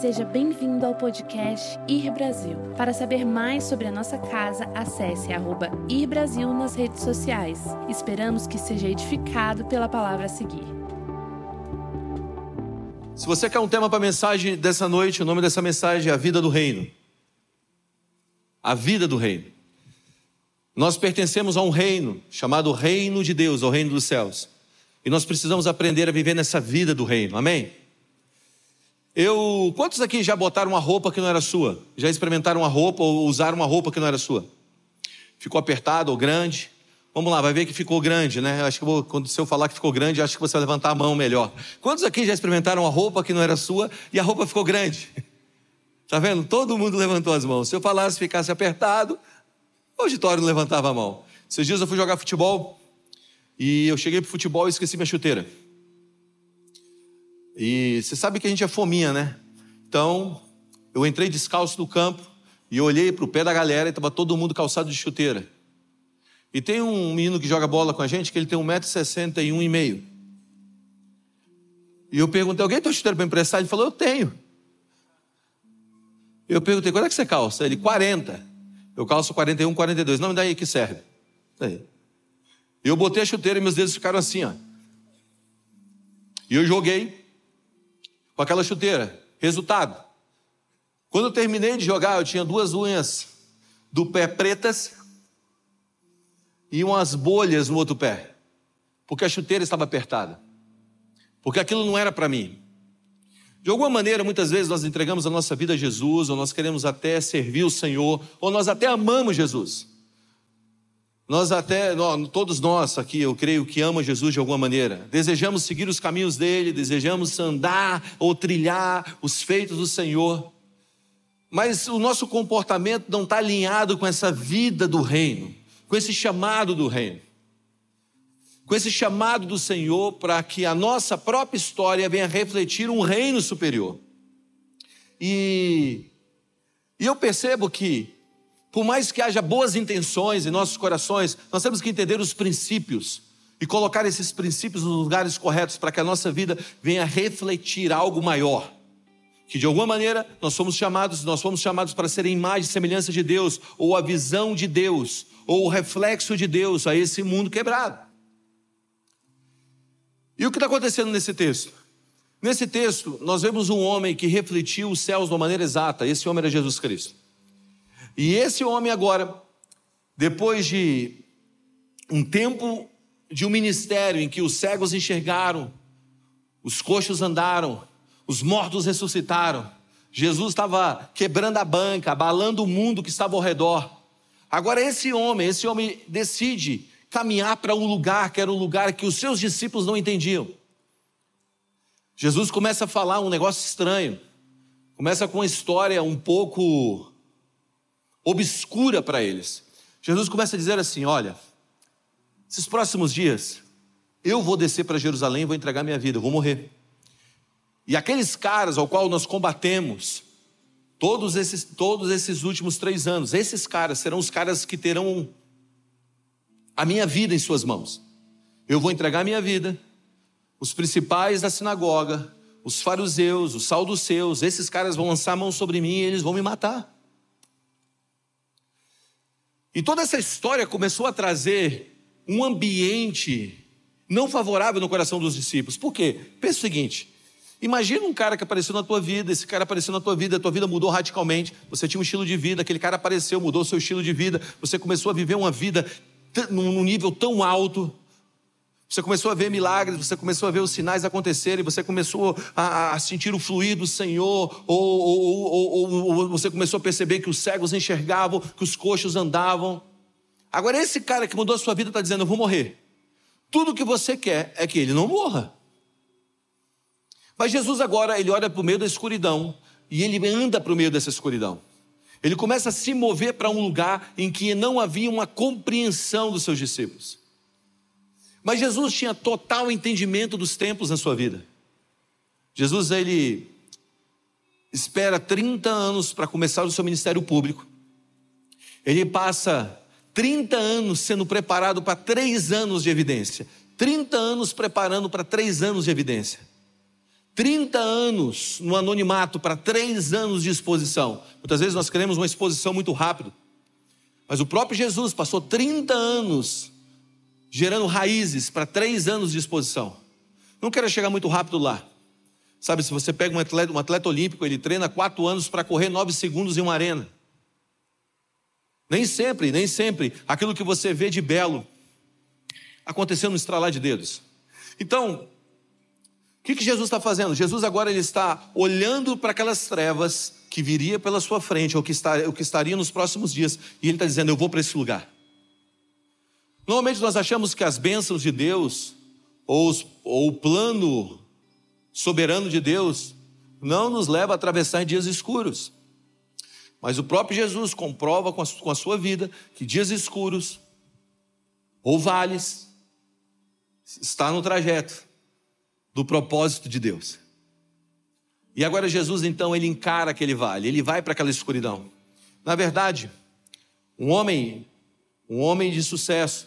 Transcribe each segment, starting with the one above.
Seja bem-vindo ao podcast Ir Brasil. Para saber mais sobre a nossa casa, acesse arroba Ir Brasil nas redes sociais. Esperamos que seja edificado pela palavra a seguir. Se você quer um tema para a mensagem dessa noite, o nome dessa mensagem é A Vida do Reino. A Vida do Reino. Nós pertencemos a um reino chamado Reino de Deus, o Reino dos Céus. E nós precisamos aprender a viver nessa vida do reino. Amém? Eu, quantos aqui já botaram uma roupa que não era sua? Já experimentaram uma roupa ou usaram uma roupa que não era sua? Ficou apertado ou grande? Vamos lá, vai ver que ficou grande, né? Acho que vou, quando se eu falar que ficou grande, acho que você vai levantar a mão melhor. Quantos aqui já experimentaram uma roupa que não era sua e a roupa ficou grande? Tá vendo? Todo mundo levantou as mãos. Se eu falasse ficasse apertado, o auditório não levantava a mão. Esses dias eu fui jogar futebol e eu cheguei pro futebol e esqueci minha chuteira. E você sabe que a gente é fominha, né? Então, eu entrei descalço no campo e olhei para o pé da galera e estava todo mundo calçado de chuteira. E tem um menino que joga bola com a gente que ele tem 1,61m e meio. E eu perguntei, alguém tem chuteira para emprestar? Ele falou, eu tenho. Eu perguntei, quando é que você calça? Ele, 40. Eu calço 41, 42. Não, me dá aí que serve. Daí. Eu botei a chuteira e meus dedos ficaram assim, ó. E eu joguei com aquela chuteira. Resultado: quando eu terminei de jogar, eu tinha duas unhas do pé pretas e umas bolhas no outro pé, porque a chuteira estava apertada, porque aquilo não era para mim. De alguma maneira, muitas vezes nós entregamos a nossa vida a Jesus, ou nós queremos até servir o Senhor, ou nós até amamos Jesus. Nós até, todos nós aqui, eu creio que ama Jesus de alguma maneira. Desejamos seguir os caminhos dele, desejamos andar ou trilhar os feitos do Senhor. Mas o nosso comportamento não está alinhado com essa vida do reino, com esse chamado do reino. Com esse chamado do Senhor para que a nossa própria história venha refletir um reino superior. E, e eu percebo que por mais que haja boas intenções em nossos corações, nós temos que entender os princípios e colocar esses princípios nos lugares corretos para que a nossa vida venha refletir algo maior. Que de alguma maneira nós somos chamados, nós fomos chamados para ser a imagem e semelhança de Deus, ou a visão de Deus, ou o reflexo de Deus a esse mundo quebrado. E o que está acontecendo nesse texto? Nesse texto, nós vemos um homem que refletiu os céus de uma maneira exata. Esse homem era Jesus Cristo. E esse homem agora, depois de um tempo de um ministério em que os cegos enxergaram, os coxos andaram, os mortos ressuscitaram, Jesus estava quebrando a banca, abalando o mundo que estava ao redor. Agora esse homem, esse homem decide caminhar para um lugar que era um lugar que os seus discípulos não entendiam. Jesus começa a falar um negócio estranho. Começa com uma história um pouco obscura para eles. Jesus começa a dizer assim: Olha, esses próximos dias, eu vou descer para Jerusalém vou entregar minha vida, eu vou morrer. E aqueles caras ao qual nós combatemos, todos esses, todos esses últimos três anos, esses caras serão os caras que terão a minha vida em suas mãos. Eu vou entregar a minha vida. Os principais da sinagoga, os fariseus, os saduceus, esses caras vão lançar a mão sobre mim e eles vão me matar. E toda essa história começou a trazer um ambiente não favorável no coração dos discípulos. Por quê? Pensa o seguinte: imagina um cara que apareceu na tua vida, esse cara apareceu na tua vida, a tua vida mudou radicalmente, você tinha um estilo de vida, aquele cara apareceu, mudou o seu estilo de vida, você começou a viver uma vida num nível tão alto, você começou a ver milagres, você começou a ver os sinais acontecerem, você começou a, a sentir o fluir do Senhor, ou, ou, ou, ou, você começou a perceber que os cegos enxergavam, que os coxos andavam. Agora, esse cara que mudou a sua vida está dizendo: Eu vou morrer. Tudo que você quer é que ele não morra. Mas Jesus agora, ele olha para o meio da escuridão e ele anda para o meio dessa escuridão. Ele começa a se mover para um lugar em que não havia uma compreensão dos seus discípulos. Mas Jesus tinha total entendimento dos tempos na sua vida. Jesus, ele espera 30 anos para começar o seu ministério público. Ele passa 30 anos sendo preparado para três anos de evidência. 30 anos preparando para três anos de evidência. 30 anos no anonimato para três anos de exposição. Muitas vezes nós queremos uma exposição muito rápido. Mas o próprio Jesus passou 30 anos gerando raízes para três anos de exposição. Não quero chegar muito rápido lá. Sabe, se você pega um atleta, um atleta olímpico, ele treina quatro anos para correr nove segundos em uma arena. Nem sempre, nem sempre aquilo que você vê de belo aconteceu no estralar de dedos. Então, o que, que Jesus está fazendo? Jesus agora ele está olhando para aquelas trevas que viria pela sua frente, ou que, está, ou que estaria nos próximos dias, e ele está dizendo: Eu vou para esse lugar. Normalmente nós achamos que as bênçãos de Deus, ou, os, ou o plano soberano de Deus, não nos leva a atravessar dias escuros. Mas o próprio Jesus comprova com a, com a sua vida que dias escuros ou vales está no trajeto do propósito de Deus. E agora Jesus então ele encara aquele vale, ele vai para aquela escuridão. Na verdade, um homem, um homem de sucesso,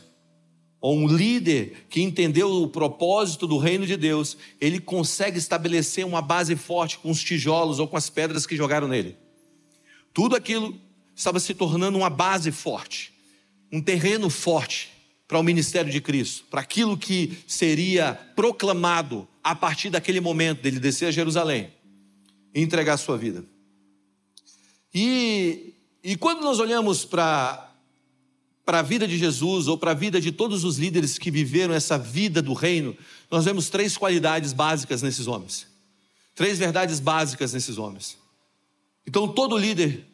ou um líder que entendeu o propósito do reino de Deus, ele consegue estabelecer uma base forte com os tijolos ou com as pedras que jogaram nele. Tudo aquilo estava se tornando uma base forte, um terreno forte para o ministério de Cristo, para aquilo que seria proclamado a partir daquele momento dele descer a Jerusalém e entregar a sua vida. E, e quando nós olhamos para para a vida de Jesus ou para a vida de todos os líderes que viveram essa vida do reino, nós vemos três qualidades básicas nesses homens. Três verdades básicas nesses homens. Então, todo líder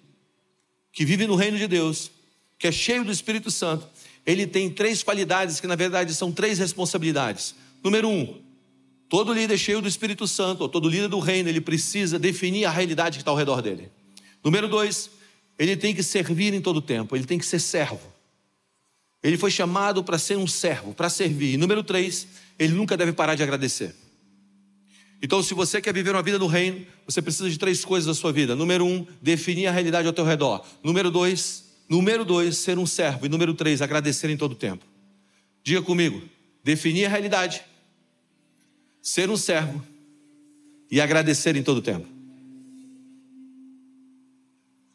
que vive no reino de Deus, que é cheio do Espírito Santo, ele tem três qualidades que, na verdade, são três responsabilidades. Número um, todo líder cheio do Espírito Santo, ou todo líder do reino, ele precisa definir a realidade que está ao redor dele. Número dois, ele tem que servir em todo tempo, ele tem que ser servo. Ele foi chamado para ser um servo, para servir. E número três, ele nunca deve parar de agradecer. Então, se você quer viver uma vida no reino, você precisa de três coisas na sua vida. Número um, definir a realidade ao teu redor. Número dois, número dois, ser um servo. E número três, agradecer em todo o tempo. Diga comigo: definir a realidade, ser um servo e agradecer em todo o tempo.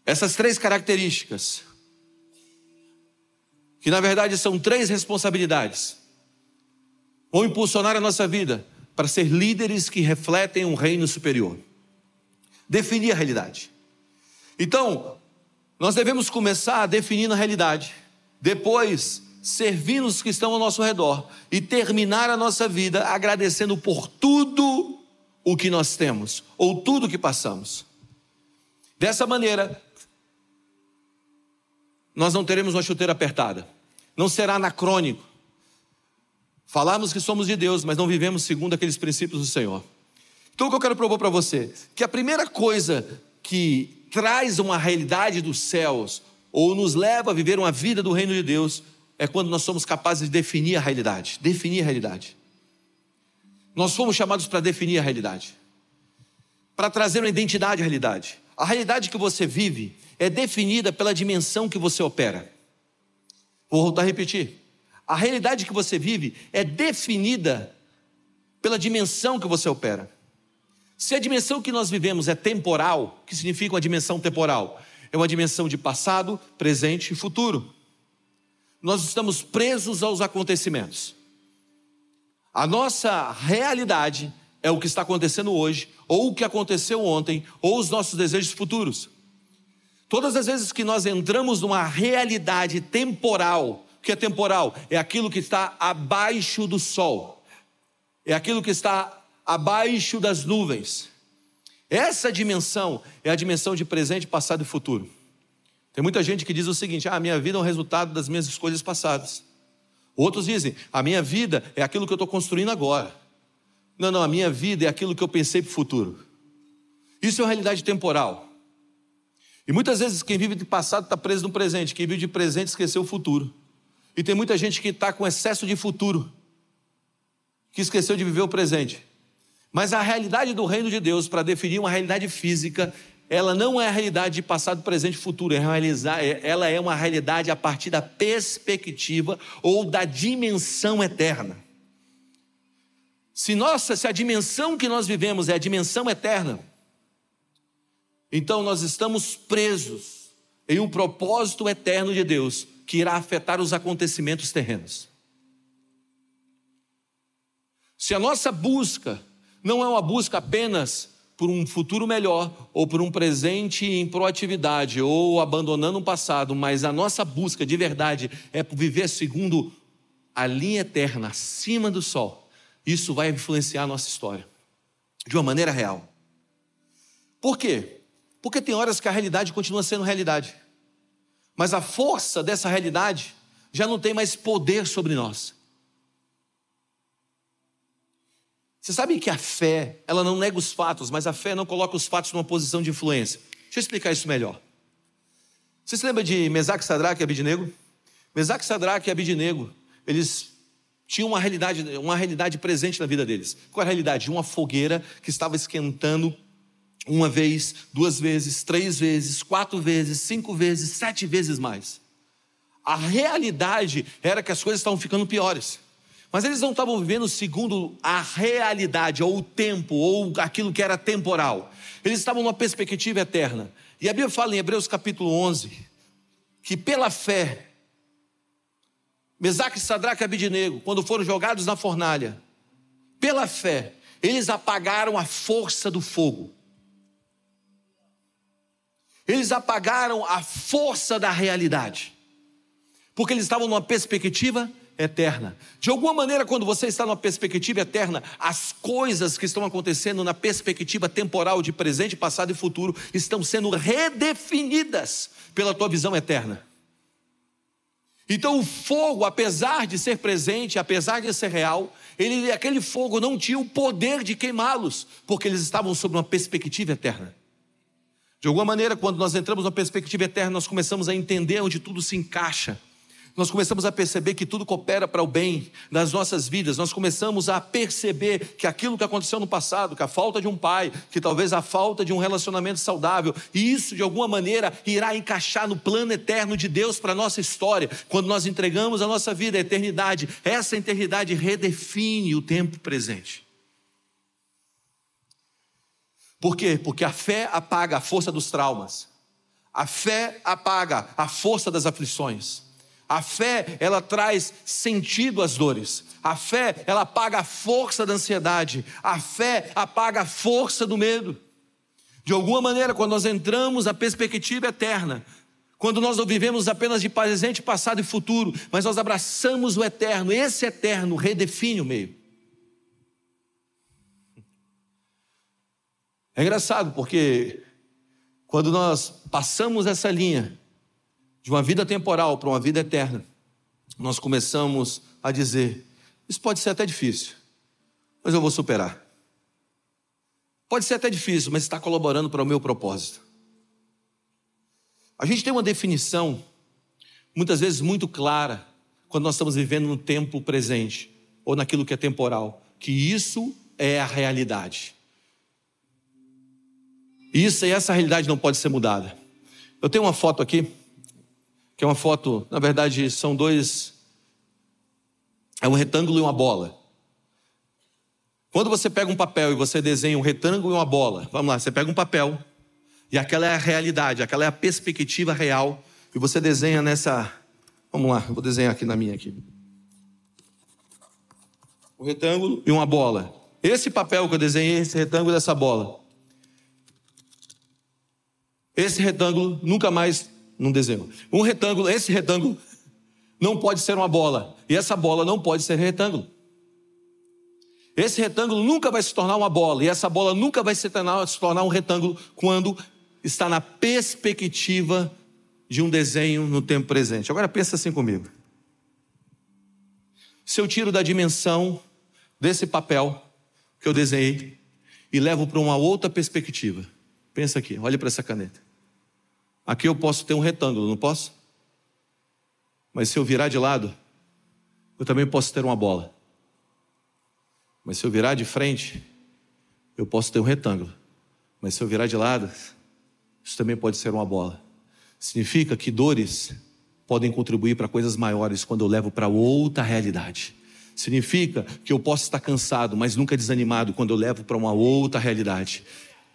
Essas três características, que na verdade são três responsabilidades, vão impulsionar a nossa vida para ser líderes que refletem um reino superior. Definir a realidade. Então, nós devemos começar definindo a realidade, depois servindo os que estão ao nosso redor e terminar a nossa vida agradecendo por tudo o que nós temos ou tudo o que passamos. Dessa maneira, nós não teremos uma chuteira apertada, não será anacrônico, Falamos que somos de Deus, mas não vivemos segundo aqueles princípios do Senhor. Então o que eu quero propor para você? Que a primeira coisa que traz uma realidade dos céus, ou nos leva a viver uma vida do reino de Deus, é quando nós somos capazes de definir a realidade. Definir a realidade. Nós fomos chamados para definir a realidade, para trazer uma identidade à realidade. A realidade que você vive é definida pela dimensão que você opera. Vou voltar a repetir. A realidade que você vive é definida pela dimensão que você opera. Se a dimensão que nós vivemos é temporal, o que significa uma dimensão temporal? É uma dimensão de passado, presente e futuro. Nós estamos presos aos acontecimentos. A nossa realidade é o que está acontecendo hoje, ou o que aconteceu ontem, ou os nossos desejos futuros. Todas as vezes que nós entramos numa realidade temporal, o que é temporal? É aquilo que está abaixo do sol, é aquilo que está abaixo das nuvens. Essa dimensão é a dimensão de presente, passado e futuro. Tem muita gente que diz o seguinte: ah, minha vida é um resultado das minhas escolhas passadas. Outros dizem: a minha vida é aquilo que eu estou construindo agora. Não, não, a minha vida é aquilo que eu pensei para o futuro. Isso é uma realidade temporal. E muitas vezes quem vive de passado está preso no presente, quem vive de presente esqueceu o futuro. E tem muita gente que está com excesso de futuro, que esqueceu de viver o presente. Mas a realidade do reino de Deus, para definir uma realidade física, ela não é a realidade de passado, presente e futuro, é é, ela é uma realidade a partir da perspectiva ou da dimensão eterna. Se nossa, se a dimensão que nós vivemos é a dimensão eterna, então nós estamos presos em um propósito eterno de Deus que irá afetar os acontecimentos terrenos. Se a nossa busca não é uma busca apenas por um futuro melhor, ou por um presente em proatividade, ou abandonando um passado, mas a nossa busca de verdade é por viver segundo a linha eterna, acima do sol, isso vai influenciar a nossa história de uma maneira real. Por quê? Porque tem horas que a realidade continua sendo realidade, mas a força dessa realidade já não tem mais poder sobre nós. Você sabe que a fé, ela não nega os fatos, mas a fé não coloca os fatos numa posição de influência. Deixa eu explicar isso melhor. Você se lembra de Mesaque, Sadraque e Abidinego? Mesaque, Sadraque e Abidinego, eles tinham uma realidade, uma realidade presente na vida deles. Qual a realidade? Uma fogueira que estava esquentando uma vez, duas vezes, três vezes, quatro vezes, cinco vezes, sete vezes mais. A realidade era que as coisas estavam ficando piores. Mas eles não estavam vivendo segundo a realidade, ou o tempo, ou aquilo que era temporal. Eles estavam numa perspectiva eterna. E a Bíblia fala em Hebreus capítulo 11 que pela fé, Mesaque, Sadraque e Abidinego, quando foram jogados na fornalha, pela fé, eles apagaram a força do fogo. Eles apagaram a força da realidade. Porque eles estavam numa perspectiva eterna. De alguma maneira, quando você está numa perspectiva eterna, as coisas que estão acontecendo na perspectiva temporal de presente, passado e futuro estão sendo redefinidas pela tua visão eterna. Então o fogo, apesar de ser presente, apesar de ser real, ele, aquele fogo não tinha o poder de queimá-los, porque eles estavam sob uma perspectiva eterna. De alguma maneira, quando nós entramos na perspectiva eterna, nós começamos a entender onde tudo se encaixa nós começamos a perceber que tudo coopera para o bem das nossas vidas, nós começamos a perceber que aquilo que aconteceu no passado, que a falta de um pai, que talvez a falta de um relacionamento saudável, e isso de alguma maneira irá encaixar no plano eterno de Deus para a nossa história, quando nós entregamos a nossa vida à eternidade, essa eternidade redefine o tempo presente. Por quê? Porque a fé apaga a força dos traumas, a fé apaga a força das aflições. A fé, ela traz sentido às dores. A fé, ela apaga a força da ansiedade. A fé apaga a força do medo. De alguma maneira, quando nós entramos na perspectiva eterna, quando nós não vivemos apenas de presente, passado e futuro, mas nós abraçamos o eterno, esse eterno redefine o meio. É engraçado porque quando nós passamos essa linha, de uma vida temporal para uma vida eterna, nós começamos a dizer: Isso pode ser até difícil, mas eu vou superar. Pode ser até difícil, mas está colaborando para o meu propósito. A gente tem uma definição, muitas vezes muito clara, quando nós estamos vivendo no tempo presente, ou naquilo que é temporal, que isso é a realidade. Isso e essa realidade não pode ser mudada. Eu tenho uma foto aqui que é uma foto, na verdade, são dois. É um retângulo e uma bola. Quando você pega um papel e você desenha um retângulo e uma bola, vamos lá, você pega um papel, e aquela é a realidade, aquela é a perspectiva real, e você desenha nessa. Vamos lá, vou desenhar aqui na minha aqui. Um retângulo e uma bola. Esse papel que eu desenhei, esse retângulo e essa bola. Esse retângulo nunca mais num desenho. Um retângulo, esse retângulo não pode ser uma bola. E essa bola não pode ser retângulo. Esse retângulo nunca vai se tornar uma bola. E essa bola nunca vai se tornar, se tornar um retângulo quando está na perspectiva de um desenho no tempo presente. Agora pensa assim comigo. Se eu tiro da dimensão desse papel que eu desenhei e levo para uma outra perspectiva. Pensa aqui, olhe para essa caneta. Aqui eu posso ter um retângulo, não posso? Mas se eu virar de lado, eu também posso ter uma bola. Mas se eu virar de frente, eu posso ter um retângulo. Mas se eu virar de lado, isso também pode ser uma bola. Significa que dores podem contribuir para coisas maiores quando eu levo para outra realidade. Significa que eu posso estar cansado, mas nunca desanimado quando eu levo para uma outra realidade.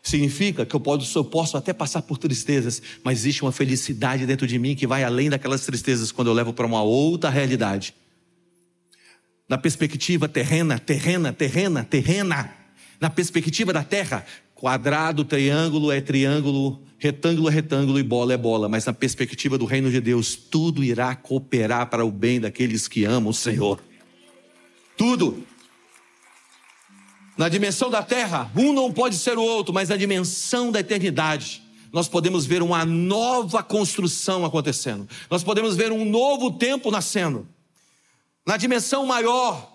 Significa que eu posso, eu posso até passar por tristezas, mas existe uma felicidade dentro de mim que vai além daquelas tristezas quando eu levo para uma outra realidade. Na perspectiva terrena, terrena, terrena, terrena. Na perspectiva da terra, quadrado, triângulo é triângulo, retângulo é retângulo e bola é bola. Mas na perspectiva do reino de Deus, tudo irá cooperar para o bem daqueles que amam o Senhor. Tudo. Na dimensão da terra, um não pode ser o outro, mas na dimensão da eternidade, nós podemos ver uma nova construção acontecendo. Nós podemos ver um novo tempo nascendo. Na dimensão maior,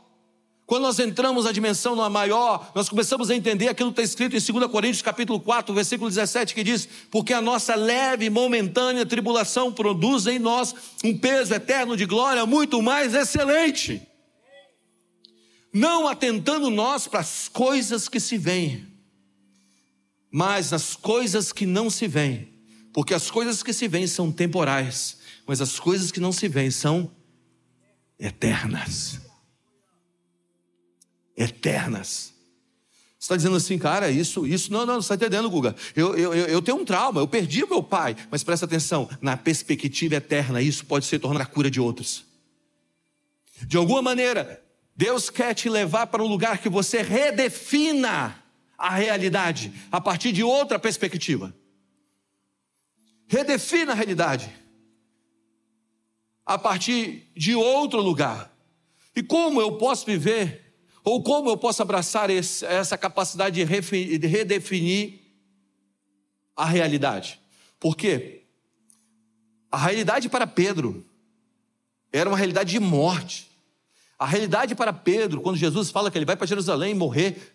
quando nós entramos na dimensão maior, nós começamos a entender aquilo que está escrito em 2 Coríntios capítulo 4, versículo 17, que diz, porque a nossa leve e momentânea tribulação produz em nós um peso eterno de glória muito mais excelente não atentando nós para as coisas que se veem, mas as coisas que não se veem, porque as coisas que se veem são temporais, mas as coisas que não se veem são eternas. Eternas. Você está dizendo assim, cara, isso, isso, não, não, você está entendendo, Guga. Eu, eu, eu tenho um trauma, eu perdi meu pai, mas presta atenção, na perspectiva eterna, isso pode se tornar a cura de outros. De alguma maneira, Deus quer te levar para um lugar que você redefina a realidade a partir de outra perspectiva. Redefina a realidade a partir de outro lugar. E como eu posso viver, ou como eu posso abraçar esse, essa capacidade de redefinir a realidade? Porque a realidade para Pedro era uma realidade de morte. A realidade para Pedro, quando Jesus fala que ele vai para Jerusalém morrer,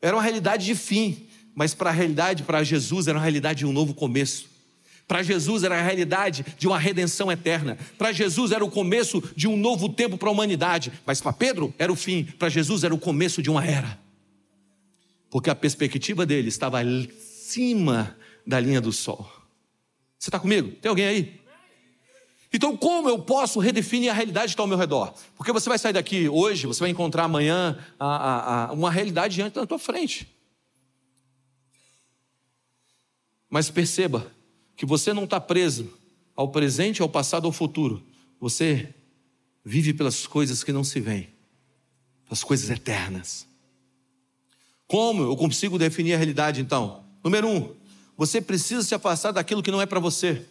era uma realidade de fim, mas para a realidade, para Jesus, era uma realidade de um novo começo. Para Jesus era a realidade de uma redenção eterna. Para Jesus era o começo de um novo tempo para a humanidade. Mas para Pedro era o fim. Para Jesus era o começo de uma era. Porque a perspectiva dele estava acima da linha do sol. Você está comigo? Tem alguém aí? Então, como eu posso redefinir a realidade que está ao meu redor? Porque você vai sair daqui hoje, você vai encontrar amanhã a, a, a uma realidade diante da tua frente. Mas perceba que você não está preso ao presente, ao passado, ao futuro. Você vive pelas coisas que não se veem, pelas coisas eternas. Como eu consigo definir a realidade então? Número um, você precisa se afastar daquilo que não é para você.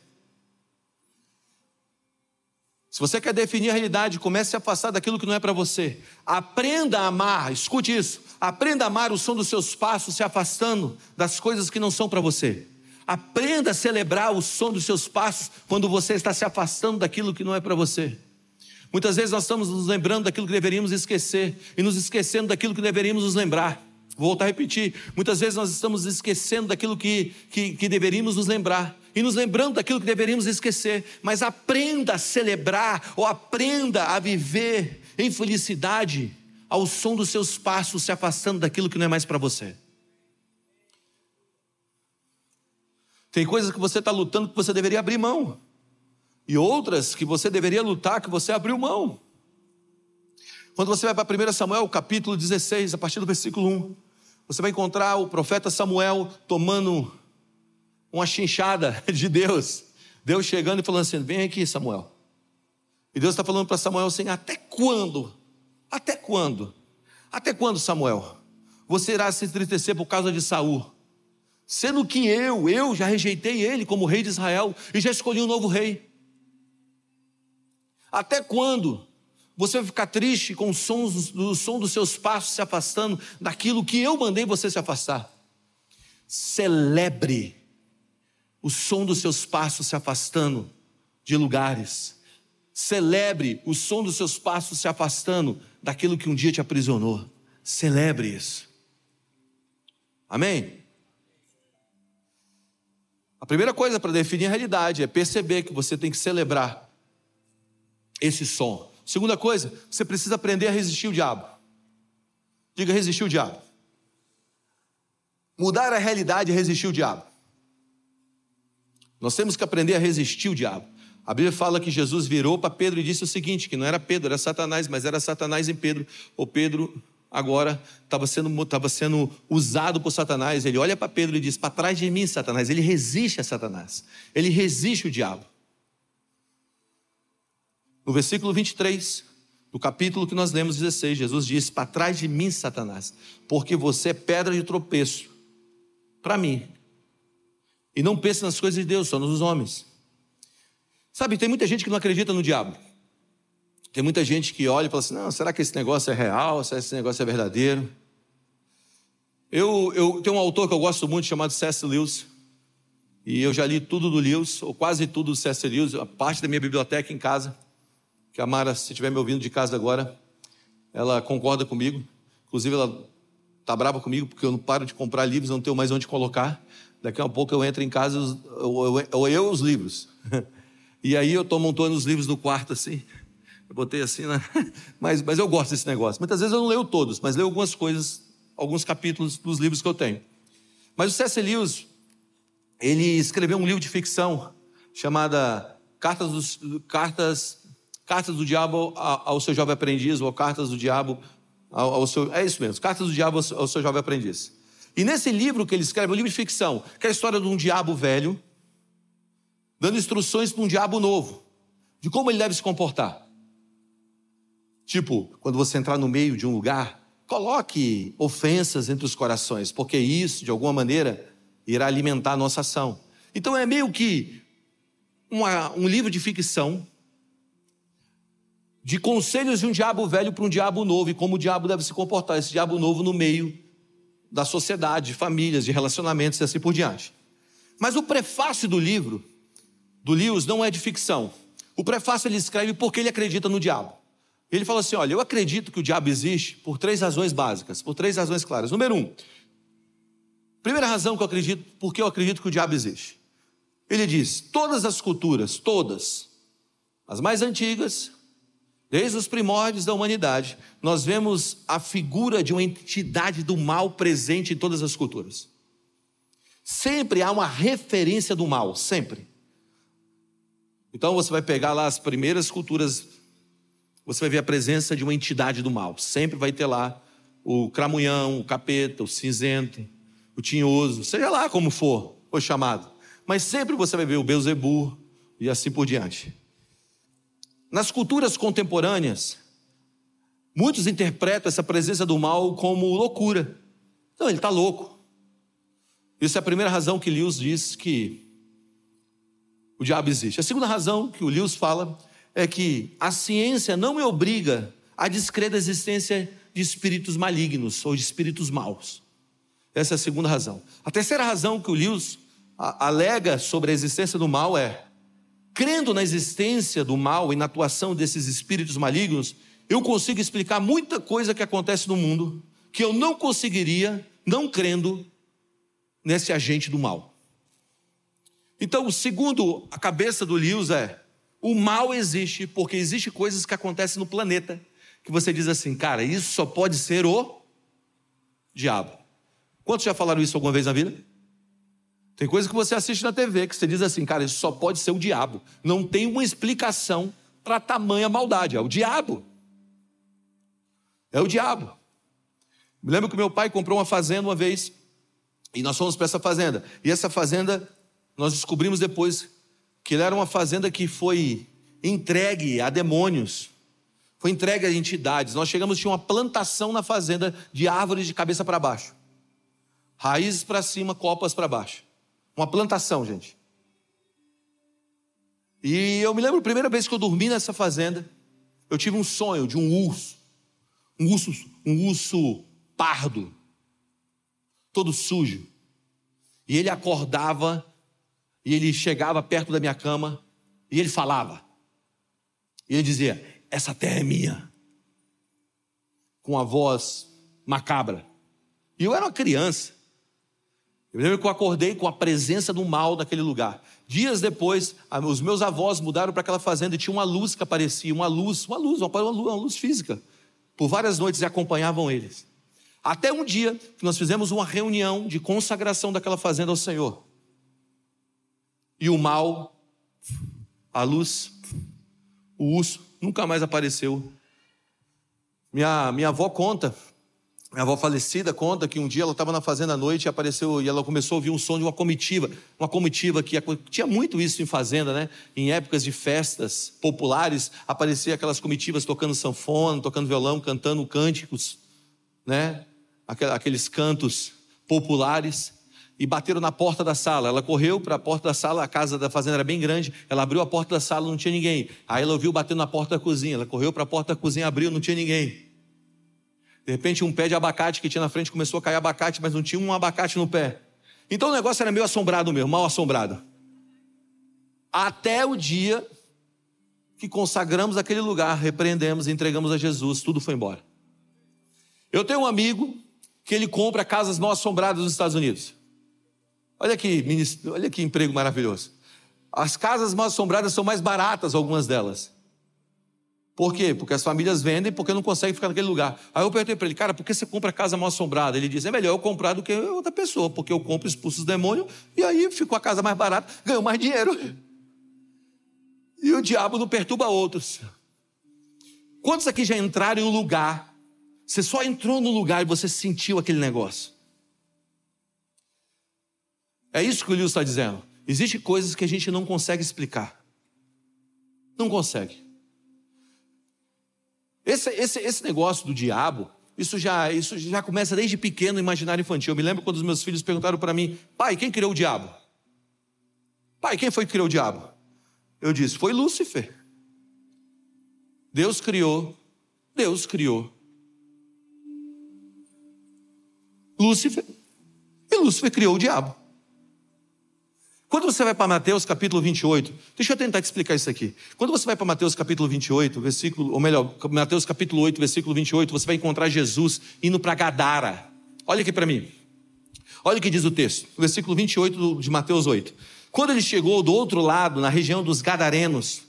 Se você quer definir a realidade, comece a afastar daquilo que não é para você. Aprenda a amar, escute isso. Aprenda a amar o som dos seus passos, se afastando das coisas que não são para você. Aprenda a celebrar o som dos seus passos quando você está se afastando daquilo que não é para você. Muitas vezes nós estamos nos lembrando daquilo que deveríamos esquecer e nos esquecendo daquilo que deveríamos nos lembrar. Vou voltar a repetir. Muitas vezes nós estamos esquecendo daquilo que, que, que deveríamos nos lembrar e nos lembrando daquilo que deveríamos esquecer. Mas aprenda a celebrar ou aprenda a viver em felicidade ao som dos seus passos, se afastando daquilo que não é mais para você. Tem coisas que você está lutando que você deveria abrir mão, e outras que você deveria lutar que você abriu mão. Quando você vai para 1 Samuel, capítulo 16, a partir do versículo 1, você vai encontrar o profeta Samuel tomando uma chinchada de Deus. Deus chegando e falando assim: vem aqui, Samuel. E Deus está falando para Samuel assim: até quando? Até quando? Até quando, Samuel? Você irá se entristecer por causa de Saul? Sendo que eu, eu já rejeitei ele como rei de Israel e já escolhi um novo rei. Até quando você vai ficar triste com o som, o som dos seus passos se afastando daquilo que eu mandei você se afastar. Celebre o som dos seus passos se afastando de lugares. Celebre o som dos seus passos se afastando daquilo que um dia te aprisionou. Celebre isso. Amém? A primeira coisa para definir a realidade é perceber que você tem que celebrar esse som. Segunda coisa, você precisa aprender a resistir o diabo. Diga resistir o diabo. Mudar a realidade é resistir o diabo. Nós temos que aprender a resistir o diabo. A Bíblia fala que Jesus virou para Pedro e disse o seguinte: que não era Pedro, era Satanás, mas era Satanás em Pedro. O Pedro agora estava sendo, estava sendo usado por Satanás. Ele olha para Pedro e diz: Para trás de mim, Satanás. Ele resiste a Satanás. Ele resiste o diabo. No versículo 23, do capítulo que nós lemos 16, Jesus diz: Para trás de mim, Satanás, porque você é pedra de tropeço para mim. E não pensa nas coisas de Deus, só nos homens. Sabe, tem muita gente que não acredita no diabo. Tem muita gente que olha e fala assim: não, será que esse negócio é real? Será que esse negócio é verdadeiro? Eu, eu tenho um autor que eu gosto muito chamado C.S. Lewis. E eu já li tudo do Lewis, ou quase tudo do C.S. Lewis, a parte da minha biblioteca em casa. Que a Mara, se estiver me ouvindo de casa agora, ela concorda comigo. Inclusive, ela está brava comigo porque eu não paro de comprar livros, não tenho mais onde colocar. Daqui a pouco eu entro em casa, ou eu, os livros. E aí eu estou montando os livros no quarto assim. Eu botei assim, né? mas, mas eu gosto desse negócio. Muitas vezes eu não leio todos, mas leio algumas coisas, alguns capítulos dos livros que eu tenho. Mas o C.S. Lewis, ele escreveu um livro de ficção chamada Cartas, dos, Cartas, Cartas do Diabo ao seu jovem aprendiz, ou Cartas do Diabo ao, ao seu. É isso mesmo, Cartas do Diabo ao seu jovem aprendiz. E nesse livro que ele escreve, um livro de ficção, que é a história de um diabo velho dando instruções para um diabo novo, de como ele deve se comportar. Tipo, quando você entrar no meio de um lugar, coloque ofensas entre os corações, porque isso, de alguma maneira, irá alimentar a nossa ação. Então é meio que uma, um livro de ficção de conselhos de um diabo velho para um diabo novo e como o diabo deve se comportar, esse diabo novo no meio da sociedade, de famílias, de relacionamentos e assim por diante. Mas o prefácio do livro do Lewis não é de ficção. O prefácio ele escreve porque ele acredita no diabo. Ele fala assim: olha, eu acredito que o diabo existe por três razões básicas, por três razões claras. Número um, primeira razão que eu acredito, porque eu acredito que o diabo existe. Ele diz: todas as culturas, todas, as mais antigas, desde os primórdios da humanidade, nós vemos a figura de uma entidade do mal presente em todas as culturas. Sempre há uma referência do mal, sempre. Então você vai pegar lá as primeiras culturas, você vai ver a presença de uma entidade do mal. Sempre vai ter lá o cramunhão, o capeta, o cinzento, o tinhoso, seja lá como for, foi chamado. Mas sempre você vai ver o Beuzebu e assim por diante. Nas culturas contemporâneas, muitos interpretam essa presença do mal como loucura. Então ele está louco. Isso é a primeira razão que Lewis diz que o diabo existe. A segunda razão que o Lewis fala é que a ciência não me obriga a descrer da existência de espíritos malignos ou de espíritos maus. Essa é a segunda razão. A terceira razão que o Lewis alega sobre a existência do mal é: crendo na existência do mal e na atuação desses espíritos malignos, eu consigo explicar muita coisa que acontece no mundo que eu não conseguiria não crendo nesse agente do mal. Então, segundo a cabeça do Lewis é: o mal existe porque existe coisas que acontecem no planeta que você diz assim, cara, isso só pode ser o diabo. Quantos já falaram isso alguma vez na vida? Tem coisa que você assiste na TV que você diz assim, cara, isso só pode ser o diabo. Não tem uma explicação para tamanha maldade. É o diabo. É o diabo. Me lembro que meu pai comprou uma fazenda uma vez e nós fomos para essa fazenda. E essa fazenda nós descobrimos depois que era uma fazenda que foi entregue a demônios, foi entregue a entidades. Nós chegamos, tinha uma plantação na fazenda de árvores de cabeça para baixo, raízes para cima, copas para baixo. Uma plantação, gente. E eu me lembro a primeira vez que eu dormi nessa fazenda, eu tive um sonho de um urso, um urso, um urso pardo, todo sujo. E ele acordava e ele chegava perto da minha cama e ele falava. E ele dizia: Essa terra é minha. Com a voz macabra. E eu era uma criança. Eu lembro que eu acordei com a presença do mal naquele lugar. Dias depois, os meus avós mudaram para aquela fazenda e tinha uma luz que aparecia, uma luz, uma luz, uma luz, uma luz física. Por várias noites e acompanhavam eles. Até um dia que nós fizemos uma reunião de consagração daquela fazenda ao Senhor. E o mal a luz, o urso nunca mais apareceu. Minha, minha avó conta, minha avó falecida conta que um dia ela estava na fazenda à noite e apareceu e ela começou a ouvir um som de uma comitiva, uma comitiva que tinha muito isso em fazenda, né? Em épocas de festas populares aparecia aquelas comitivas tocando sanfona, tocando violão, cantando cânticos, né? Aqueles cantos populares e bateram na porta da sala. Ela correu para a porta da sala, a casa da fazenda era bem grande. Ela abriu a porta da sala, não tinha ninguém. Aí ela ouviu batendo na porta da cozinha. Ela correu para a porta da cozinha, abriu, não tinha ninguém. De repente, um pé de abacate que tinha na frente começou a cair abacate, mas não tinha um abacate no pé. Então o negócio era meio assombrado mesmo, mal assombrado. Até o dia que consagramos aquele lugar, repreendemos, entregamos a Jesus, tudo foi embora. Eu tenho um amigo que ele compra casas mal assombradas nos Estados Unidos. Olha que, olha que emprego maravilhoso. As casas mal assombradas são mais baratas, algumas delas. Por quê? Porque as famílias vendem porque não conseguem ficar naquele lugar. Aí eu perguntei para ele, cara, por que você compra casa mal assombrada? Ele disse, é melhor eu comprar do que outra pessoa, porque eu compro expulso os demônios e aí ficou a casa mais barata, ganhou mais dinheiro. E o diabo não perturba outros. Quantos aqui já entraram em um lugar, você só entrou no lugar e você sentiu aquele negócio? É isso que o Lewis está dizendo. Existem coisas que a gente não consegue explicar. Não consegue. Esse, esse, esse negócio do diabo, isso já, isso já começa desde pequeno no imaginário infantil. Eu me lembro quando os meus filhos perguntaram para mim: pai, quem criou o diabo? Pai, quem foi que criou o diabo? Eu disse: foi Lúcifer. Deus criou, Deus criou. Lúcifer, e Lúcifer criou o diabo. Quando você vai para Mateus capítulo 28, deixa eu tentar te explicar isso aqui. Quando você vai para Mateus capítulo 28, versículo, ou melhor, Mateus capítulo 8, versículo 28, você vai encontrar Jesus indo para Gadara. Olha aqui para mim. Olha o que diz o texto, versículo 28 de Mateus 8. Quando ele chegou do outro lado, na região dos Gadarenos,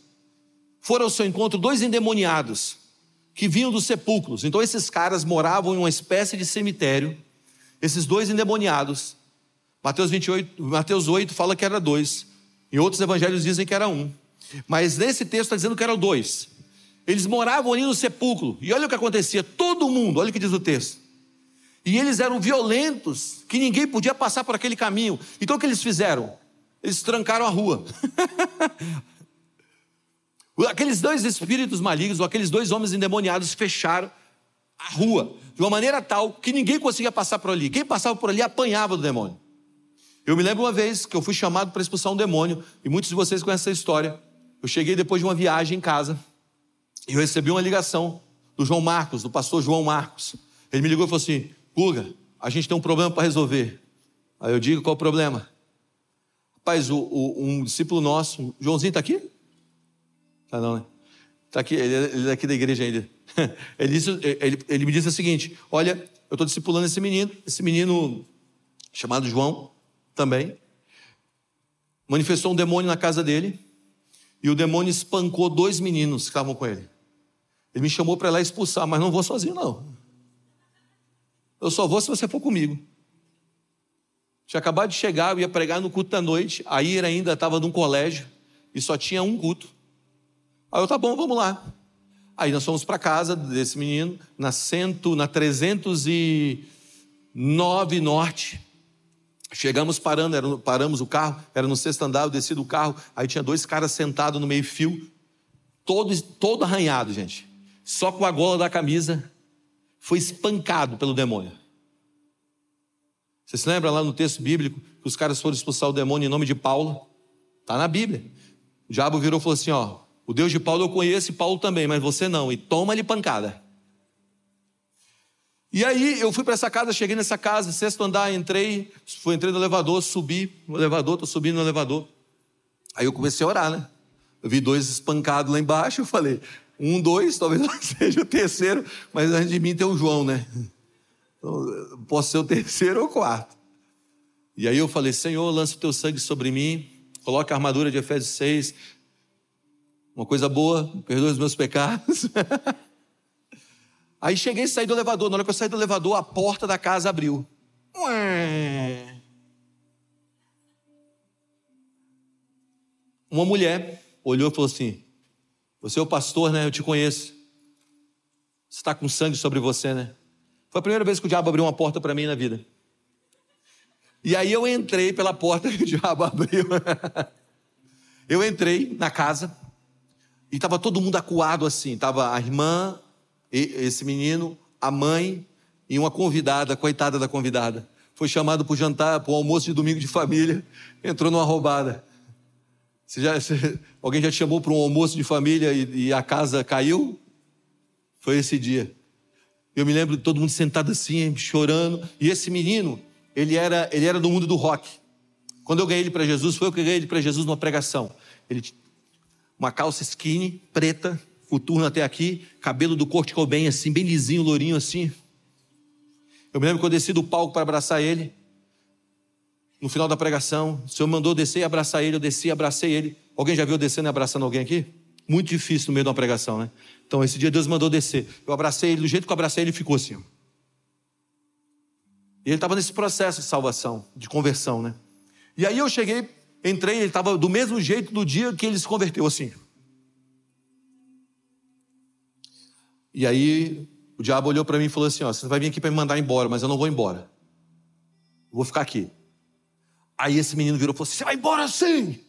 foram ao seu encontro dois endemoniados que vinham dos sepulcros. Então esses caras moravam em uma espécie de cemitério. Esses dois endemoniados Mateus 28, Mateus 8 fala que era dois. Em outros evangelhos dizem que era um. Mas nesse texto está dizendo que eram dois. Eles moravam ali no sepulcro. E olha o que acontecia. Todo mundo, olha o que diz o texto. E eles eram violentos, que ninguém podia passar por aquele caminho. Então o que eles fizeram? Eles trancaram a rua. aqueles dois espíritos malignos, ou aqueles dois homens endemoniados, fecharam a rua de uma maneira tal que ninguém conseguia passar por ali. Quem passava por ali apanhava do demônio. Eu me lembro uma vez que eu fui chamado para expulsar um demônio, e muitos de vocês conhecem essa história. Eu cheguei depois de uma viagem em casa, e eu recebi uma ligação do João Marcos, do pastor João Marcos. Ele me ligou e falou assim: Guga, a gente tem um problema para resolver. Aí eu digo: qual o problema? Rapaz, o, o, um discípulo nosso, Joãozinho está aqui? Tá não, né? Está aqui, ele, ele é aqui da igreja ainda. Ele, disse, ele, ele me disse o seguinte: Olha, eu estou discipulando esse menino, esse menino chamado João também, manifestou um demônio na casa dele, e o demônio espancou dois meninos que estavam com ele. Ele me chamou para lá expulsar, mas não vou sozinho, não. Eu só vou se você for comigo. Tinha acabado de chegar, eu ia pregar no culto da noite, a Ira ainda estava num colégio e só tinha um culto. Aí eu, tá bom, vamos lá. Aí nós fomos para casa desse menino, na, cento, na 309 Norte, Chegamos parando, era, paramos o carro, era no sexto andar, eu desci do carro, aí tinha dois caras sentados no meio-fio, todo, todo arranhado, gente. Só com a gola da camisa, foi espancado pelo demônio. Você se lembra lá no texto bíblico que os caras foram expulsar o demônio em nome de Paulo? Está na Bíblia. O diabo virou e falou assim: ó, o Deus de Paulo eu conheço e Paulo também, mas você não. E toma-lhe pancada. E aí eu fui para essa casa, cheguei nessa casa, sexto andar, entrei, fui, entrei no elevador, subi no elevador, estou subindo no elevador. Aí eu comecei a orar, né? Eu vi dois espancados lá embaixo, eu falei, um, dois, talvez seja o terceiro, mas antes de mim tem o João, né? Então, posso ser o terceiro ou o quarto. E aí eu falei, Senhor, lança o teu sangue sobre mim, coloque a armadura de Efésios 6, uma coisa boa, perdoa os meus pecados. Aí cheguei e saí do elevador. Na hora que eu saí do elevador, a porta da casa abriu. Uma mulher, olhou e falou assim: Você é o pastor, né? Eu te conheço. Você está com sangue sobre você, né? Foi a primeira vez que o diabo abriu uma porta para mim na vida. E aí eu entrei pela porta que o diabo abriu. eu entrei na casa e estava todo mundo acuado assim. Estava a irmã, esse menino, a mãe e uma convidada, coitada da convidada. Foi chamado para o jantar, para o almoço de domingo de família, entrou numa roubada. Você já, você, alguém já te chamou para um almoço de família e, e a casa caiu? Foi esse dia. Eu me lembro de todo mundo sentado assim, chorando. E esse menino, ele era, ele era do mundo do rock. Quando eu ganhei ele para Jesus, foi eu que ganhei ele para Jesus numa pregação. Ele uma calça skinny, preta, coturno até aqui, cabelo do corte bem assim, bem lisinho, lourinho assim. Eu me lembro que eu desci do palco para abraçar ele. No final da pregação, o Senhor mandou descer e abraçar ele, eu desci e abracei ele. Alguém já viu descendo e abraçando alguém aqui? Muito difícil no meio de uma pregação, né? Então, esse dia Deus mandou descer. Eu abracei ele, do jeito que eu abracei ele, ficou assim. E ele estava nesse processo de salvação, de conversão, né? E aí eu cheguei, entrei, ele estava do mesmo jeito do dia que ele se converteu, assim. E aí o diabo olhou para mim e falou assim: ó, você vai vir aqui para me mandar embora, mas eu não vou embora. Vou ficar aqui. Aí esse menino virou e falou assim: você vai embora sim!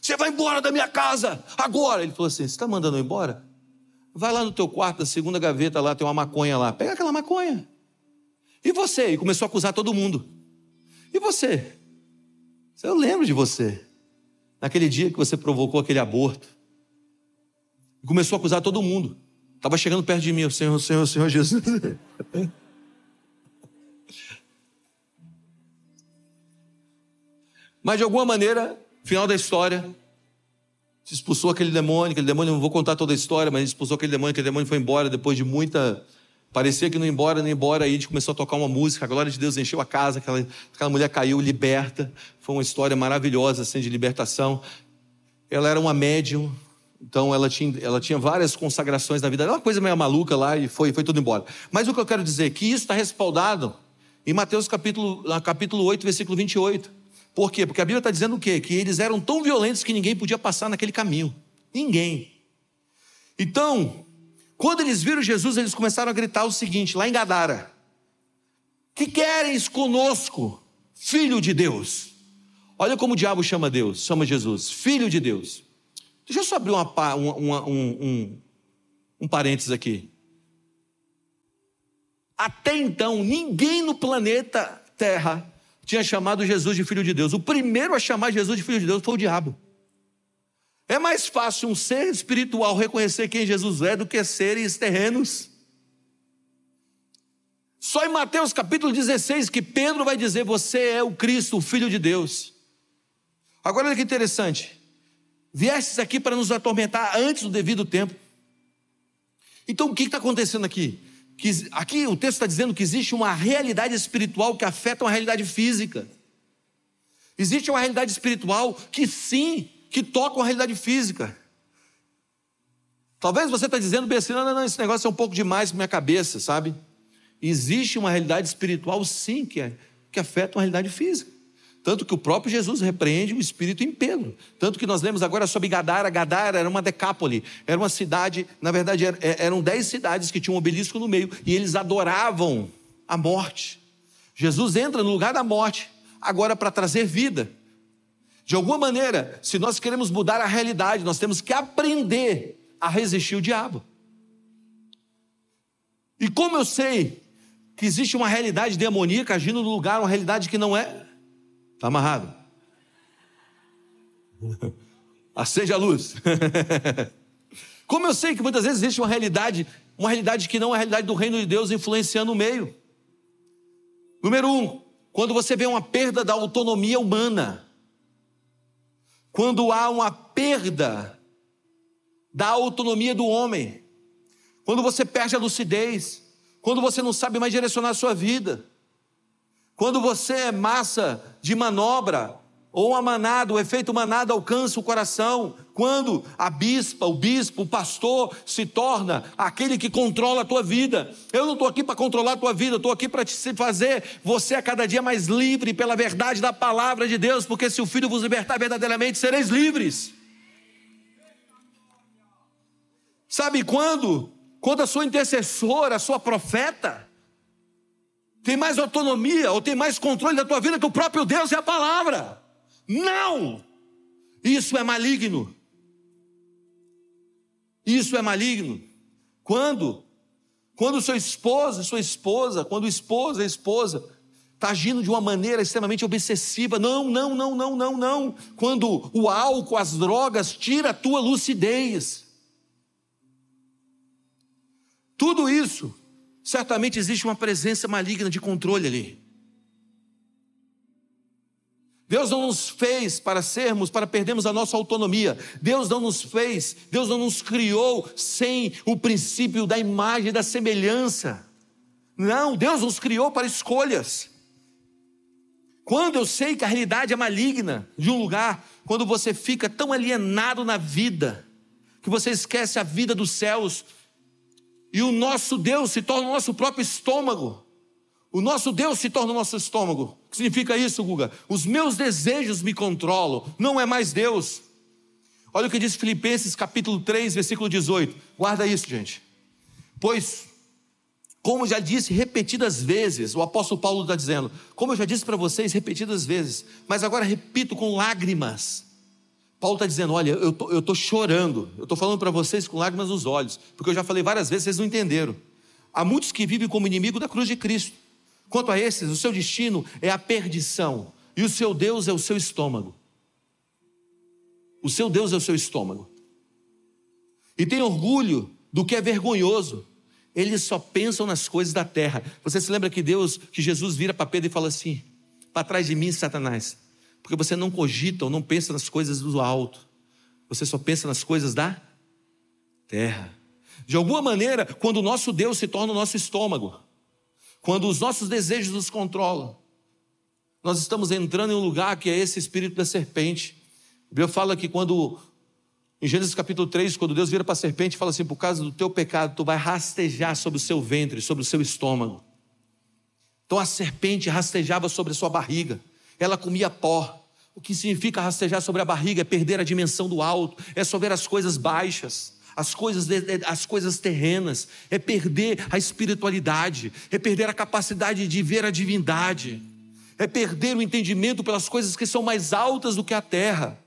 Você vai embora da minha casa agora! Ele falou assim: você está mandando eu embora? Vai lá no teu quarto, na segunda gaveta lá, tem uma maconha lá. Pega aquela maconha. E você? E começou a acusar todo mundo. E você? Eu lembro de você. Naquele dia que você provocou aquele aborto. E começou a acusar todo mundo. Estava chegando perto de mim, o Senhor, Senhor, Senhor Jesus. Mas de alguma maneira, final da história, se expulsou aquele demônio, aquele demônio, não vou contar toda a história, mas expulsou aquele demônio, aquele demônio foi embora depois de muita Parecia que não ia embora, ia embora. Aí a gente começou a tocar uma música, a glória de Deus encheu a casa, aquela, aquela mulher caiu liberta. Foi uma história maravilhosa assim, de libertação. Ela era uma médium, então ela tinha, ela tinha várias consagrações na vida. Era uma coisa meio maluca lá e foi, foi tudo embora. Mas o que eu quero dizer é que isso está respaldado em Mateus capítulo, capítulo 8, versículo 28. Por quê? Porque a Bíblia está dizendo o quê? Que eles eram tão violentos que ninguém podia passar naquele caminho. Ninguém. Então, quando eles viram Jesus, eles começaram a gritar o seguinte, lá em Gadara: Que queres conosco, filho de Deus? Olha como o diabo chama Deus, chama Jesus, filho de Deus. Deixa eu só abrir uma, uma, um, um, um parênteses aqui. Até então, ninguém no planeta Terra tinha chamado Jesus de filho de Deus. O primeiro a chamar Jesus de filho de Deus foi o diabo. É mais fácil um ser espiritual reconhecer quem Jesus é do que seres terrenos. Só em Mateus capítulo 16 que Pedro vai dizer: Você é o Cristo, o Filho de Deus. Agora olha que interessante. Viestes aqui para nos atormentar antes do devido tempo. Então o que está acontecendo aqui? Que, aqui o texto está dizendo que existe uma realidade espiritual que afeta uma realidade física. Existe uma realidade espiritual que sim que tocam a realidade física. Talvez você está dizendo bem assim, não, não, não, esse negócio é um pouco demais para minha cabeça, sabe? Existe uma realidade espiritual, sim, que, é, que afeta uma realidade física. Tanto que o próprio Jesus repreende o espírito em Pedro. Tanto que nós lemos agora sobre Gadara. Gadara era uma decápole, era uma cidade, na verdade, é, eram dez cidades que tinham um obelisco no meio, e eles adoravam a morte. Jesus entra no lugar da morte, agora para trazer vida. De alguma maneira, se nós queremos mudar a realidade, nós temos que aprender a resistir o diabo. E como eu sei que existe uma realidade demoníaca agindo no lugar, uma realidade que não é, está amarrado. Acende a luz. Como eu sei que muitas vezes existe uma realidade, uma realidade que não é a realidade do reino de Deus influenciando o meio. Número um, quando você vê uma perda da autonomia humana quando há uma perda da autonomia do homem, quando você perde a lucidez, quando você não sabe mais direcionar a sua vida, quando você é massa de manobra, ou a manada, o efeito manada alcança o coração, quando a bispa, o bispo, o pastor se torna aquele que controla a tua vida. Eu não estou aqui para controlar a tua vida, estou aqui para te fazer você a cada dia mais livre pela verdade da palavra de Deus, porque se o Filho vos libertar verdadeiramente, sereis livres. Sabe quando? Quando a sua intercessora, a sua profeta, tem mais autonomia ou tem mais controle da tua vida que o próprio Deus e a palavra. Não! Isso é maligno. Isso é maligno. Quando? Quando seu esposo, sua esposa, quando o esposo, a esposa, está agindo de uma maneira extremamente obsessiva. Não, não, não, não, não, não. Quando o álcool, as drogas, tira a tua lucidez. Tudo isso, certamente existe uma presença maligna de controle ali. Deus não nos fez para sermos, para perdermos a nossa autonomia. Deus não nos fez, Deus não nos criou sem o princípio da imagem da semelhança. Não, Deus nos criou para escolhas. Quando eu sei que a realidade é maligna de um lugar, quando você fica tão alienado na vida, que você esquece a vida dos céus, e o nosso Deus se torna o nosso próprio estômago. O nosso Deus se torna o nosso estômago. O que significa isso, Guga? Os meus desejos me controlam, não é mais Deus. Olha o que diz Filipenses capítulo 3, versículo 18. Guarda isso, gente. Pois, como já disse repetidas vezes, o apóstolo Paulo está dizendo, como eu já disse para vocês repetidas vezes, mas agora repito com lágrimas. Paulo está dizendo: olha, eu tô, estou chorando, eu estou falando para vocês com lágrimas nos olhos, porque eu já falei várias vezes, vocês não entenderam. Há muitos que vivem como inimigo da cruz de Cristo. Quanto a esses, o seu destino é a perdição, e o seu Deus é o seu estômago. O seu Deus é o seu estômago. E tem orgulho do que é vergonhoso. Eles só pensam nas coisas da terra. Você se lembra que Deus, que Jesus vira para Pedro e fala assim: para trás de mim, Satanás, porque você não cogita ou não pensa nas coisas do alto, você só pensa nas coisas da terra. De alguma maneira, quando o nosso Deus se torna o nosso estômago, quando os nossos desejos nos controlam, nós estamos entrando em um lugar que é esse espírito da serpente. A Bíblia fala que quando, em Gênesis capítulo 3, quando Deus vira para a serpente e fala assim: por causa do teu pecado, tu vai rastejar sobre o seu ventre, sobre o seu estômago. Então a serpente rastejava sobre a sua barriga, ela comia pó. O que significa rastejar sobre a barriga é perder a dimensão do alto, é só ver as coisas baixas as coisas, as coisas terrenas, é perder a espiritualidade, é perder a capacidade de ver a divindade, é perder o entendimento pelas coisas que são mais altas do que a terra.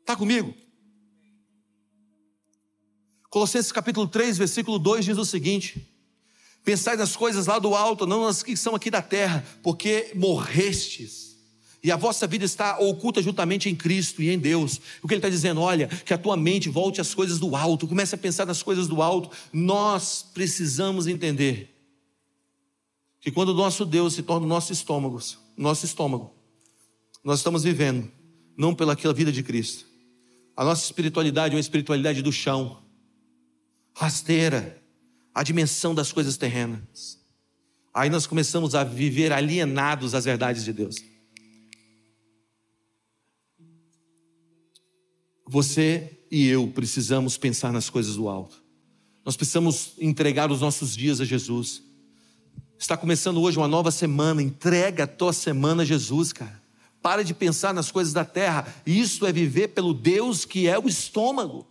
Está comigo? Colossenses capítulo 3, versículo 2 diz o seguinte: Pensai nas coisas lá do alto, não nas que são aqui da terra, porque morrestes e a vossa vida está oculta juntamente em Cristo e em Deus. O que ele está dizendo, olha, que a tua mente volte às coisas do alto, comece a pensar nas coisas do alto. Nós precisamos entender que quando o nosso Deus se torna o nosso estômago, nosso estômago, nós estamos vivendo não pelaquela vida de Cristo. A nossa espiritualidade é uma espiritualidade do chão, rasteira, a dimensão das coisas terrenas. Aí nós começamos a viver alienados às verdades de Deus. Você e eu precisamos pensar nas coisas do alto. Nós precisamos entregar os nossos dias a Jesus. Está começando hoje uma nova semana. Entrega a tua semana a Jesus, cara. Para de pensar nas coisas da terra. Isso é viver pelo Deus que é o estômago.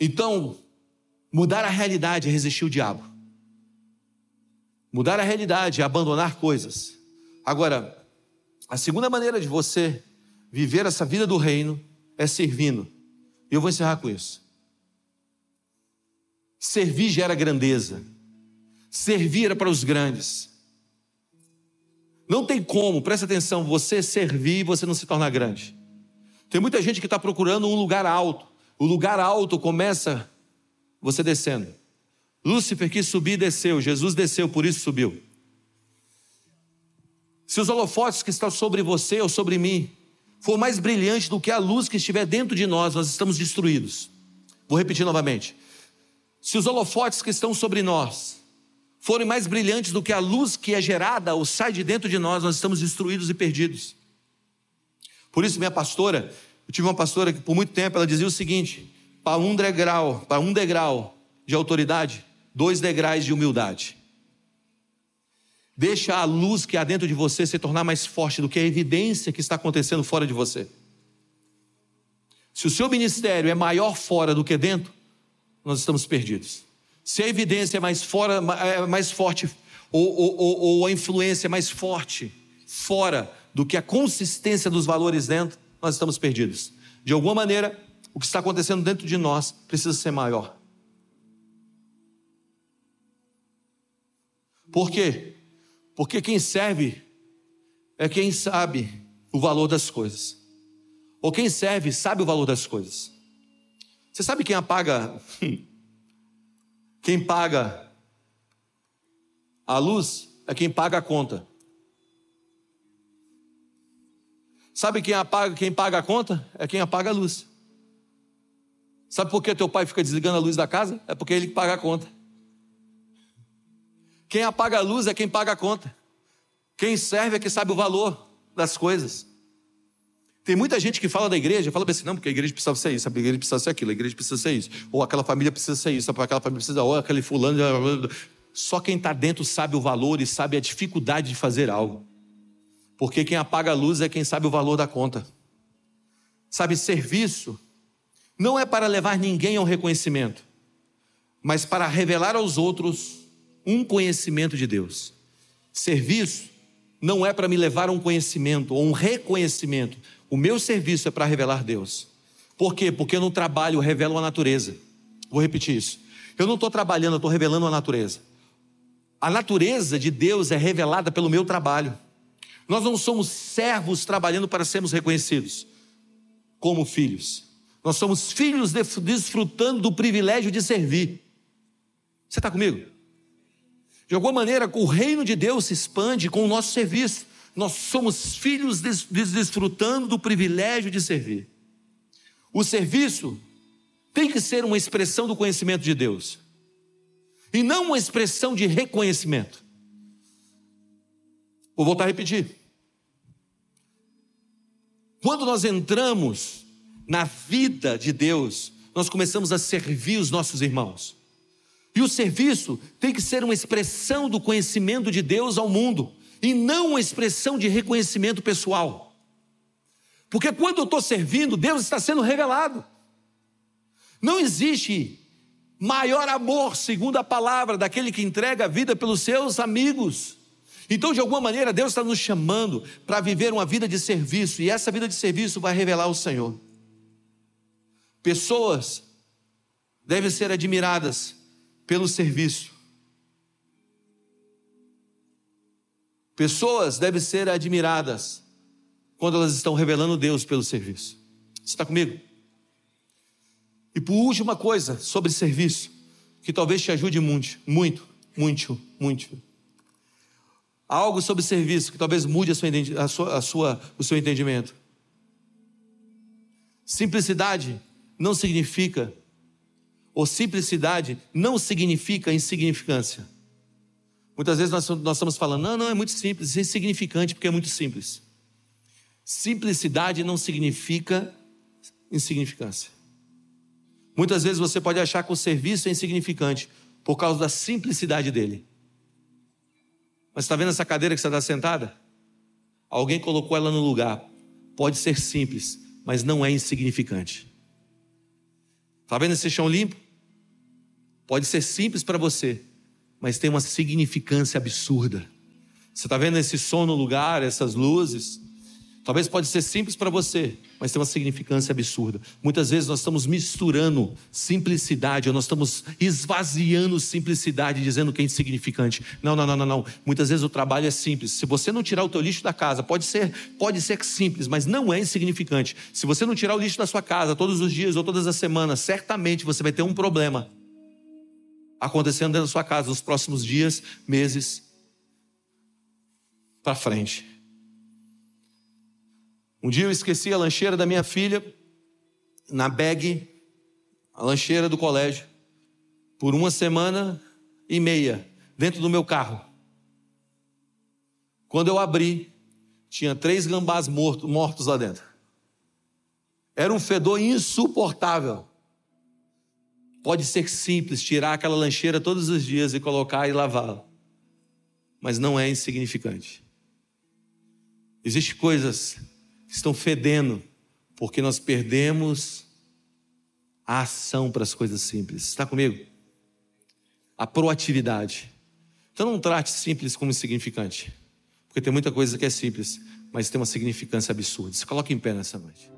Então, mudar a realidade é resistir o diabo. Mudar a realidade é abandonar coisas. Agora, a segunda maneira de você viver essa vida do reino é servindo. E eu vou encerrar com isso. Servir gera grandeza. Servir era para os grandes. Não tem como, presta atenção, você servir e você não se tornar grande. Tem muita gente que está procurando um lugar alto. O lugar alto começa você descendo. Lúcifer quis subir e desceu, Jesus desceu, por isso subiu. Se os holofotes que estão sobre você ou sobre mim for mais brilhante do que a luz que estiver dentro de nós, nós estamos destruídos. Vou repetir novamente. Se os holofotes que estão sobre nós forem mais brilhantes do que a luz que é gerada ou sai de dentro de nós, nós estamos destruídos e perdidos. Por isso, minha pastora, eu tive uma pastora que por muito tempo ela dizia o seguinte: para um degrau, para um degrau de autoridade, dois degraus de humildade. Deixa a luz que há dentro de você se tornar mais forte do que a evidência que está acontecendo fora de você. Se o seu ministério é maior fora do que dentro, nós estamos perdidos. Se a evidência é mais, fora, é mais forte, ou, ou, ou a influência é mais forte fora do que a consistência dos valores dentro, nós estamos perdidos. De alguma maneira, o que está acontecendo dentro de nós precisa ser maior. Por quê? Porque quem serve é quem sabe o valor das coisas. Ou quem serve sabe o valor das coisas. Você sabe quem apaga quem paga a luz é quem paga a conta. Sabe quem apaga, quem paga a conta? É quem apaga a luz. Sabe por que teu pai fica desligando a luz da casa? É porque ele paga a conta. Quem apaga a luz é quem paga a conta. Quem serve é quem sabe o valor das coisas. Tem muita gente que fala da igreja, fala assim, não, porque a igreja precisa ser isso, a igreja precisa ser aquilo, a igreja precisa ser isso, ou aquela família precisa ser isso, aquela família precisa, ou aquele fulano. Só quem está dentro sabe o valor e sabe a dificuldade de fazer algo. Porque quem apaga a luz é quem sabe o valor da conta. Sabe, serviço não é para levar ninguém ao reconhecimento, mas para revelar aos outros um conhecimento de Deus. Serviço não é para me levar a um conhecimento ou um reconhecimento. O meu serviço é para revelar Deus. Por quê? Porque no trabalho eu revelo a natureza. Vou repetir isso. Eu não estou trabalhando, eu estou revelando a natureza. A natureza de Deus é revelada pelo meu trabalho. Nós não somos servos trabalhando para sermos reconhecidos como filhos. Nós somos filhos desfrutando do privilégio de servir. Você está comigo? De alguma maneira, o reino de Deus se expande com o nosso serviço. Nós somos filhos des desfrutando do privilégio de servir. O serviço tem que ser uma expressão do conhecimento de Deus e não uma expressão de reconhecimento. Vou voltar a repetir. Quando nós entramos na vida de Deus, nós começamos a servir os nossos irmãos. E o serviço tem que ser uma expressão do conhecimento de Deus ao mundo, e não uma expressão de reconhecimento pessoal. Porque quando eu estou servindo, Deus está sendo revelado. Não existe maior amor, segundo a palavra, daquele que entrega a vida pelos seus amigos. Então, de alguma maneira, Deus está nos chamando para viver uma vida de serviço, e essa vida de serviço vai revelar o Senhor. Pessoas devem ser admiradas pelo serviço. Pessoas devem ser admiradas quando elas estão revelando Deus pelo serviço. Você está comigo? E por última coisa sobre serviço, que talvez te ajude muito, muito, muito, muito. Algo sobre serviço que talvez mude a sua, a sua, a sua, o seu entendimento. Simplicidade não significa ou simplicidade não significa insignificância. Muitas vezes nós, nós estamos falando, não, não, é muito simples, é insignificante porque é muito simples. Simplicidade não significa insignificância. Muitas vezes você pode achar que o serviço é insignificante por causa da simplicidade dele. Mas está vendo essa cadeira que você está sentada? Alguém colocou ela no lugar. Pode ser simples, mas não é insignificante. Está vendo esse chão limpo? Pode ser simples para você, mas tem uma significância absurda. Você está vendo esse som no lugar, essas luzes? Talvez pode ser simples para você, mas tem uma significância absurda. Muitas vezes nós estamos misturando simplicidade, ou nós estamos esvaziando simplicidade, dizendo que é insignificante. Não, não, não, não, não. Muitas vezes o trabalho é simples. Se você não tirar o teu lixo da casa, pode ser, pode ser simples, mas não é insignificante. Se você não tirar o lixo da sua casa todos os dias ou todas as semanas, certamente você vai ter um problema acontecendo dentro da sua casa nos próximos dias, meses para frente. Um dia eu esqueci a lancheira da minha filha na bag, a lancheira do colégio, por uma semana e meia, dentro do meu carro. Quando eu abri, tinha três gambás mortos, mortos lá dentro. Era um fedor insuportável. Pode ser simples tirar aquela lancheira todos os dias e colocar e lavá-la. mas não é insignificante. Existem coisas que estão fedendo porque nós perdemos a ação para as coisas simples. Está comigo? A proatividade. Então não trate simples como insignificante. Porque tem muita coisa que é simples, mas tem uma significância absurda. Se coloque em pé nessa noite.